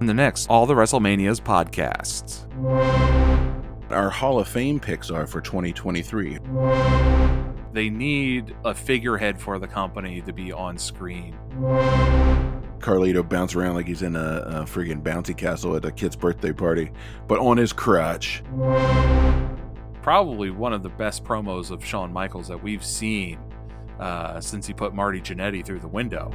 in the next All the WrestleManias podcasts. Our Hall of Fame picks are for 2023. They need a figurehead for the company to be on screen. Carlito bounce around like he's in a, a friggin' bouncy castle at a kid's birthday party, but on his crutch. Probably one of the best promos of Shawn Michaels that we've seen uh, since he put Marty Jannetty through the window.